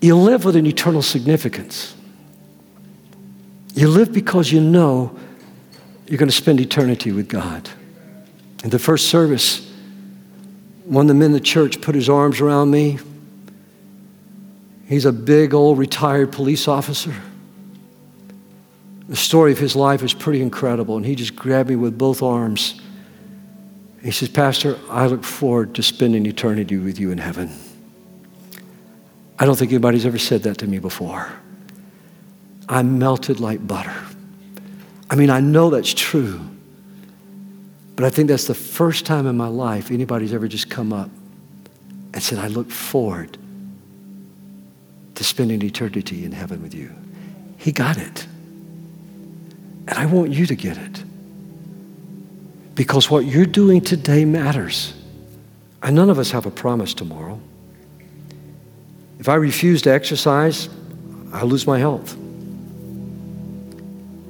You live with an eternal significance. You live because you know you're going to spend eternity with God. In the first service, one of the men in the church put his arms around me. He's a big old retired police officer. The story of his life is pretty incredible, and he just grabbed me with both arms. He says, Pastor, I look forward to spending eternity with you in heaven. I don't think anybody's ever said that to me before. I melted like butter. I mean, I know that's true. But I think that's the first time in my life anybody's ever just come up and said, I look forward to spending eternity in heaven with you. He got it. And I want you to get it. Because what you're doing today matters. And none of us have a promise tomorrow. If I refuse to exercise, I lose my health.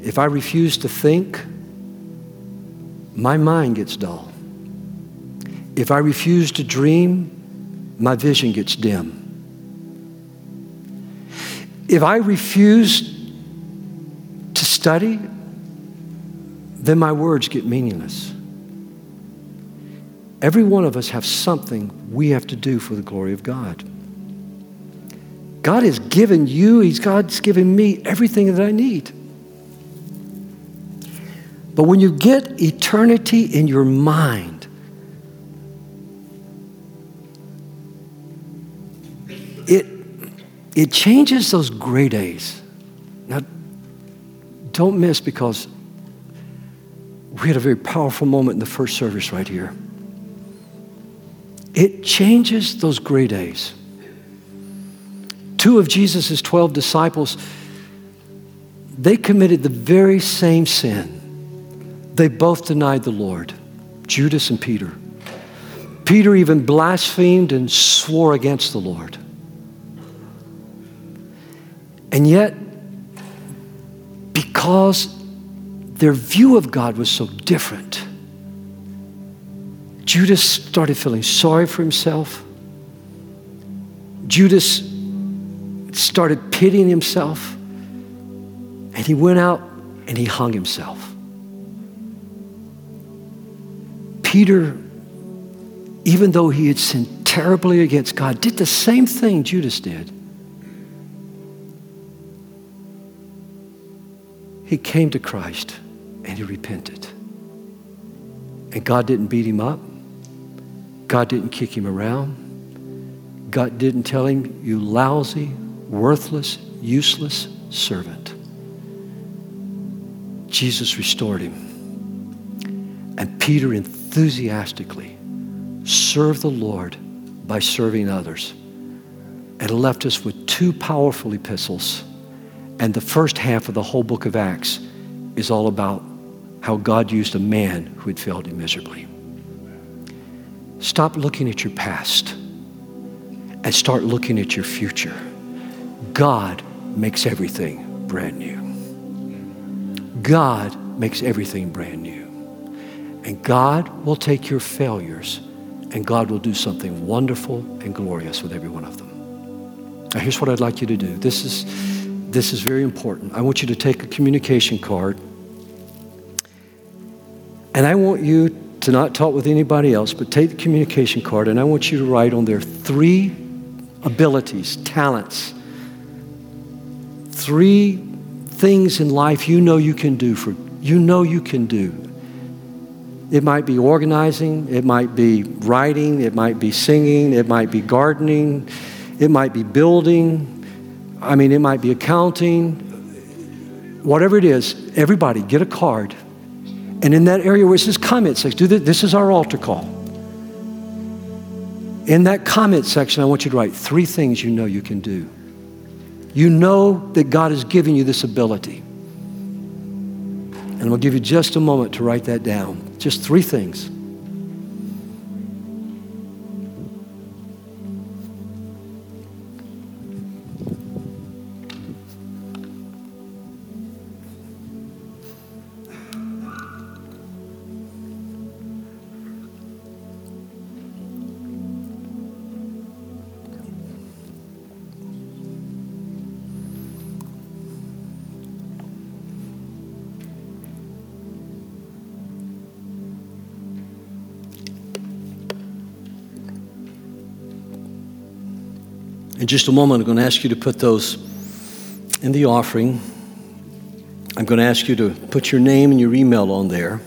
If I refuse to think, my mind gets dull. If I refuse to dream, my vision gets dim. If I refuse to study, then my words get meaningless. Every one of us have something we have to do for the glory of God. God has given you, He's God's given me everything that I need. But when you get eternity in your mind, it, it changes those gray days. Now, don't miss because we had a very powerful moment in the first service right here. It changes those gray days. Two of Jesus' 12 disciples, they committed the very same sin. They both denied the Lord, Judas and Peter. Peter even blasphemed and swore against the Lord. And yet, because their view of God was so different, Judas started feeling sorry for himself. Judas started pitying himself. And he went out and he hung himself. Peter, even though he had sinned terribly against God, did the same thing Judas did. He came to Christ and he repented. And God didn't beat him up. God didn't kick him around. God didn't tell him, you lousy, worthless, useless servant. Jesus restored him. And Peter enthusiastically served the Lord by serving others and left us with two powerful epistles. And the first half of the whole book of Acts is all about how God used a man who had failed him miserably. Stop looking at your past and start looking at your future. God makes everything brand new. God makes everything brand new. And God will take your failures and God will do something wonderful and glorious with every one of them. Now, here's what I'd like you to do. This is, this is very important. I want you to take a communication card and I want you to not talk with anybody else, but take the communication card and I want you to write on there three abilities, talents three things in life you know you can do for you know you can do. It might be organizing, it might be writing, it might be singing, it might be gardening, it might be building, I mean, it might be accounting. Whatever it is, everybody get a card. And in that area where it says comment section, do this, this is our altar call. In that comment section, I want you to write three things you know you can do. You know that God has given you this ability. And we'll give you just a moment to write that down. Just three things. Just a moment, I'm going to ask you to put those in the offering. I'm going to ask you to put your name and your email on there.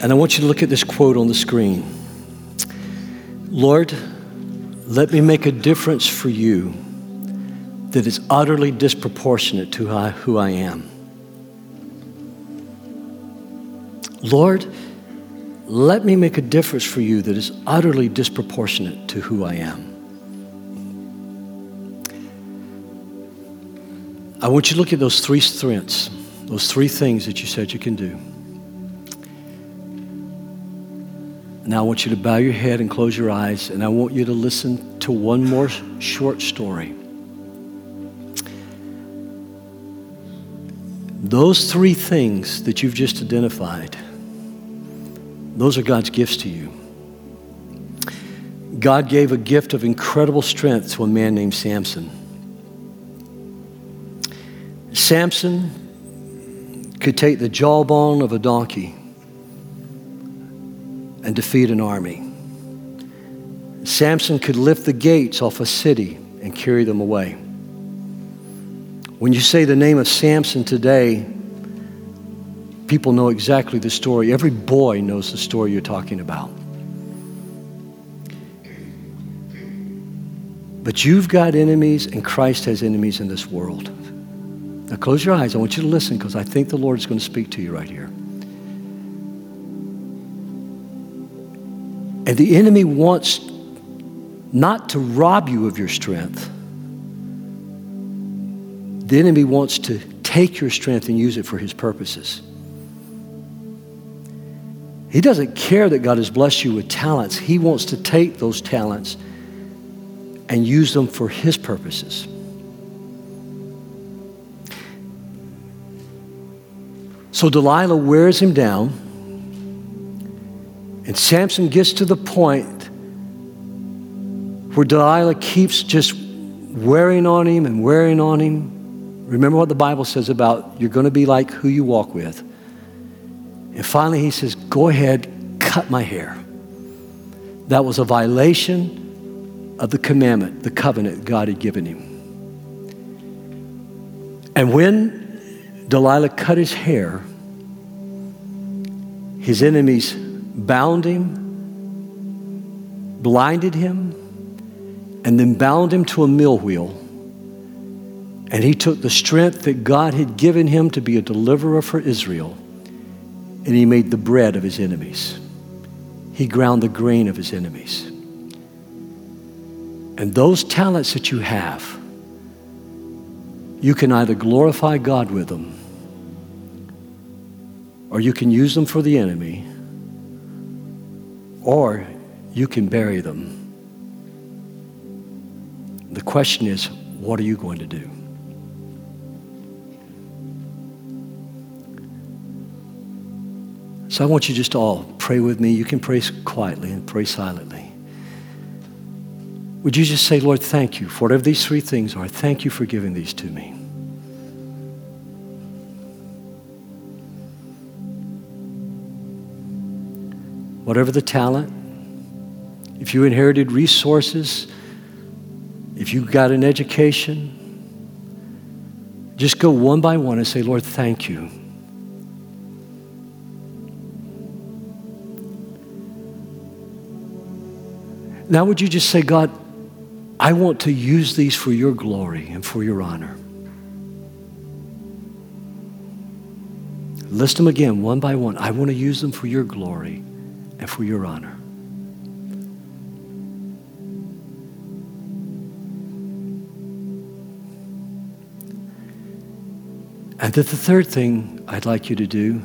And I want you to look at this quote on the screen Lord, let me make a difference for you that is utterly disproportionate to who I am. Lord, let me make a difference for you that is utterly disproportionate to who I am. I want you to look at those three strengths, those three things that you said you can do. Now I want you to bow your head and close your eyes, and I want you to listen to one more short story. Those three things that you've just identified those are God's gifts to you. God gave a gift of incredible strength to a man named Samson. Samson could take the jawbone of a donkey and defeat an army. Samson could lift the gates off a city and carry them away. When you say the name of Samson today, people know exactly the story. Every boy knows the story you're talking about. But you've got enemies, and Christ has enemies in this world. Now, close your eyes. I want you to listen because I think the Lord is going to speak to you right here. And the enemy wants not to rob you of your strength, the enemy wants to take your strength and use it for his purposes. He doesn't care that God has blessed you with talents. He wants to take those talents and use them for His purposes. So Delilah wears him down, and Samson gets to the point where Delilah keeps just wearing on him and wearing on him. Remember what the Bible says about you're going to be like who you walk with. And finally, he says, Go ahead, cut my hair. That was a violation of the commandment, the covenant God had given him. And when Delilah cut his hair, his enemies bound him, blinded him, and then bound him to a mill wheel. And he took the strength that God had given him to be a deliverer for Israel and he made the bread of his enemies. He ground the grain of his enemies. And those talents that you have, you can either glorify God with them or you can use them for the enemy or you can bury them. The question is, what are you going to do? So I want you just to all pray with me. You can pray quietly and pray silently. Would you just say, Lord, thank you for whatever these three things are. Thank you for giving these to me. Whatever the talent, if you inherited resources, if you got an education, just go one by one and say, Lord, thank you. Now, would you just say, God, I want to use these for your glory and for your honor? List them again, one by one. I want to use them for your glory and for your honor. And that the third thing I'd like you to do,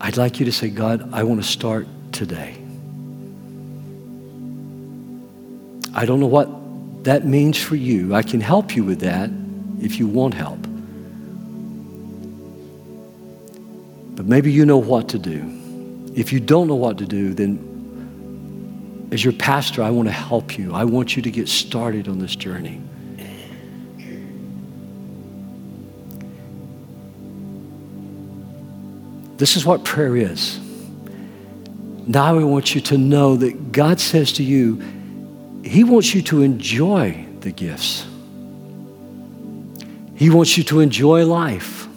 I'd like you to say, God, I want to start today. I don't know what that means for you. I can help you with that if you want help. But maybe you know what to do. If you don't know what to do, then as your pastor, I want to help you. I want you to get started on this journey. This is what prayer is. Now I want you to know that God says to you, He wants you to enjoy the gifts. He wants you to enjoy life.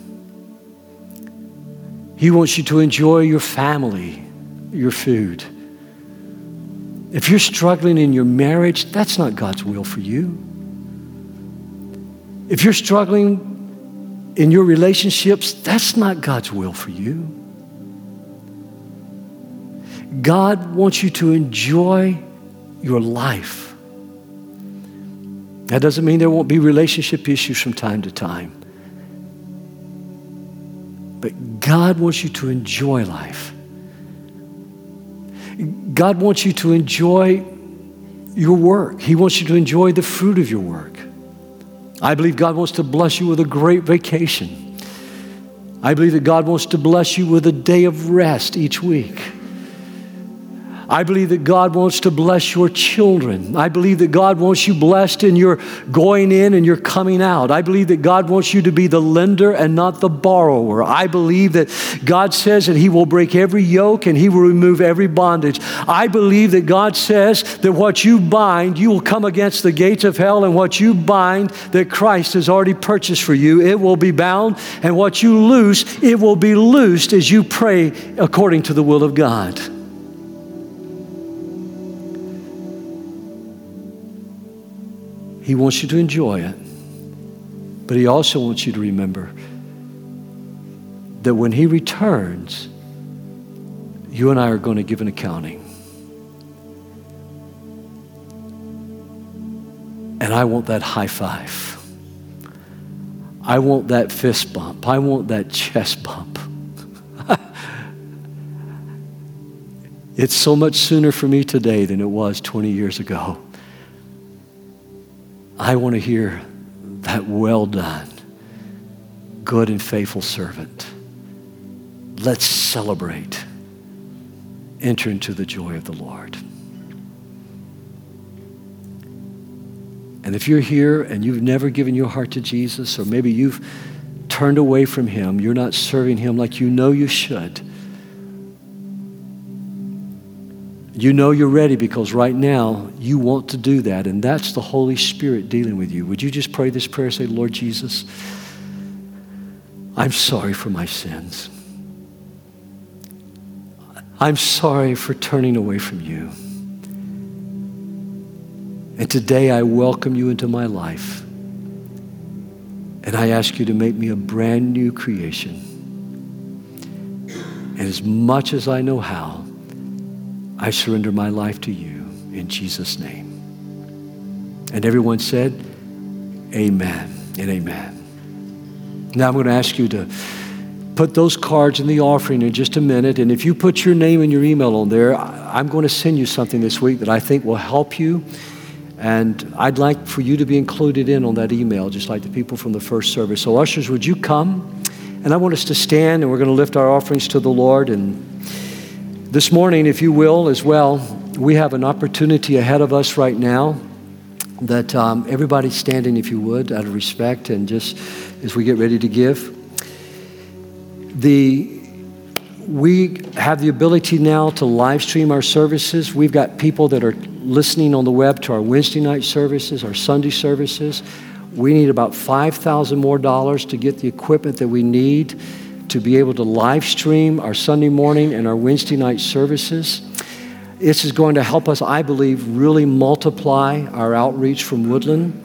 He wants you to enjoy your family, your food. If you're struggling in your marriage, that's not God's will for you. If you're struggling in your relationships, that's not God's will for you. God wants you to enjoy your life. That doesn't mean there won't be relationship issues from time to time. But God wants you to enjoy life. God wants you to enjoy your work. He wants you to enjoy the fruit of your work. I believe God wants to bless you with a great vacation. I believe that God wants to bless you with a day of rest each week. I believe that God wants to bless your children. I believe that God wants you blessed in your going in and your coming out. I believe that God wants you to be the lender and not the borrower. I believe that God says that He will break every yoke and He will remove every bondage. I believe that God says that what you bind, you will come against the gates of hell, and what you bind that Christ has already purchased for you, it will be bound, and what you loose, it will be loosed as you pray according to the will of God. He wants you to enjoy it, but He also wants you to remember that when He returns, you and I are going to give an accounting. And I want that high five. I want that fist bump. I want that chest bump. (laughs) it's so much sooner for me today than it was 20 years ago. I want to hear that well done, good and faithful servant. Let's celebrate. Enter into the joy of the Lord. And if you're here and you've never given your heart to Jesus, or maybe you've turned away from Him, you're not serving Him like you know you should You know you're ready because right now you want to do that, and that's the Holy Spirit dealing with you. Would you just pray this prayer? Say, Lord Jesus, I'm sorry for my sins. I'm sorry for turning away from you. And today I welcome you into my life. And I ask you to make me a brand new creation. And as much as I know how, I surrender my life to you in Jesus' name. And everyone said, Amen and amen. Now I'm going to ask you to put those cards in the offering in just a minute. And if you put your name and your email on there, I'm going to send you something this week that I think will help you. And I'd like for you to be included in on that email, just like the people from the first service. So, ushers, would you come? And I want us to stand and we're going to lift our offerings to the Lord. And this morning, if you will, as well, we have an opportunity ahead of us right now that um, everybody standing, if you would, out of respect and just as we get ready to give. The we have the ability now to live stream our services. We've got people that are listening on the web to our Wednesday night services, our Sunday services. We need about 5,000 more dollars to get the equipment that we need to be able to live stream our Sunday morning and our Wednesday night services. This is going to help us, I believe, really multiply our outreach from Woodland.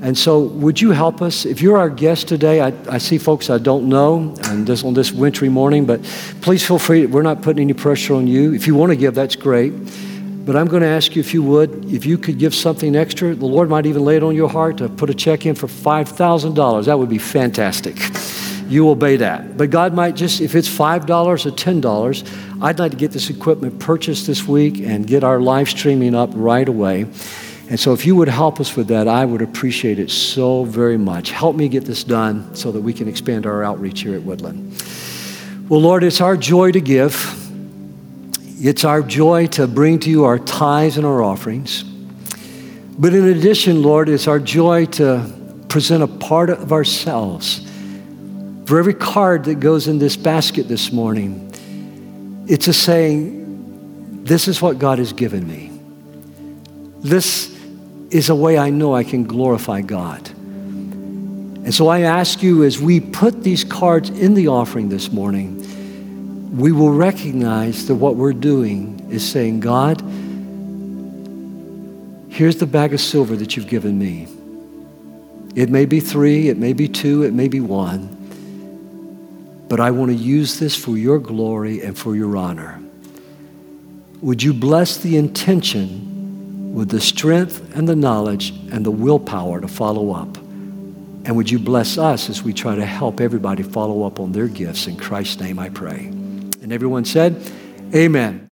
And so, would you help us? If you're our guest today, I, I see folks I don't know and this, on this wintry morning, but please feel free. We're not putting any pressure on you. If you want to give, that's great. But I'm going to ask you if you would, if you could give something extra, the Lord might even lay it on your heart to put a check in for $5,000. That would be fantastic. You obey that. But God might just, if it's $5 or $10, I'd like to get this equipment purchased this week and get our live streaming up right away. And so, if you would help us with that, I would appreciate it so very much. Help me get this done so that we can expand our outreach here at Woodland. Well, Lord, it's our joy to give. It's our joy to bring to you our tithes and our offerings. But in addition, Lord, it's our joy to present a part of ourselves. For every card that goes in this basket this morning, it's a saying, This is what God has given me. This is a way I know I can glorify God. And so I ask you as we put these cards in the offering this morning, we will recognize that what we're doing is saying, God, here's the bag of silver that you've given me. It may be three, it may be two, it may be one, but I want to use this for your glory and for your honor. Would you bless the intention with the strength and the knowledge and the willpower to follow up? And would you bless us as we try to help everybody follow up on their gifts? In Christ's name I pray. And everyone said, Amen.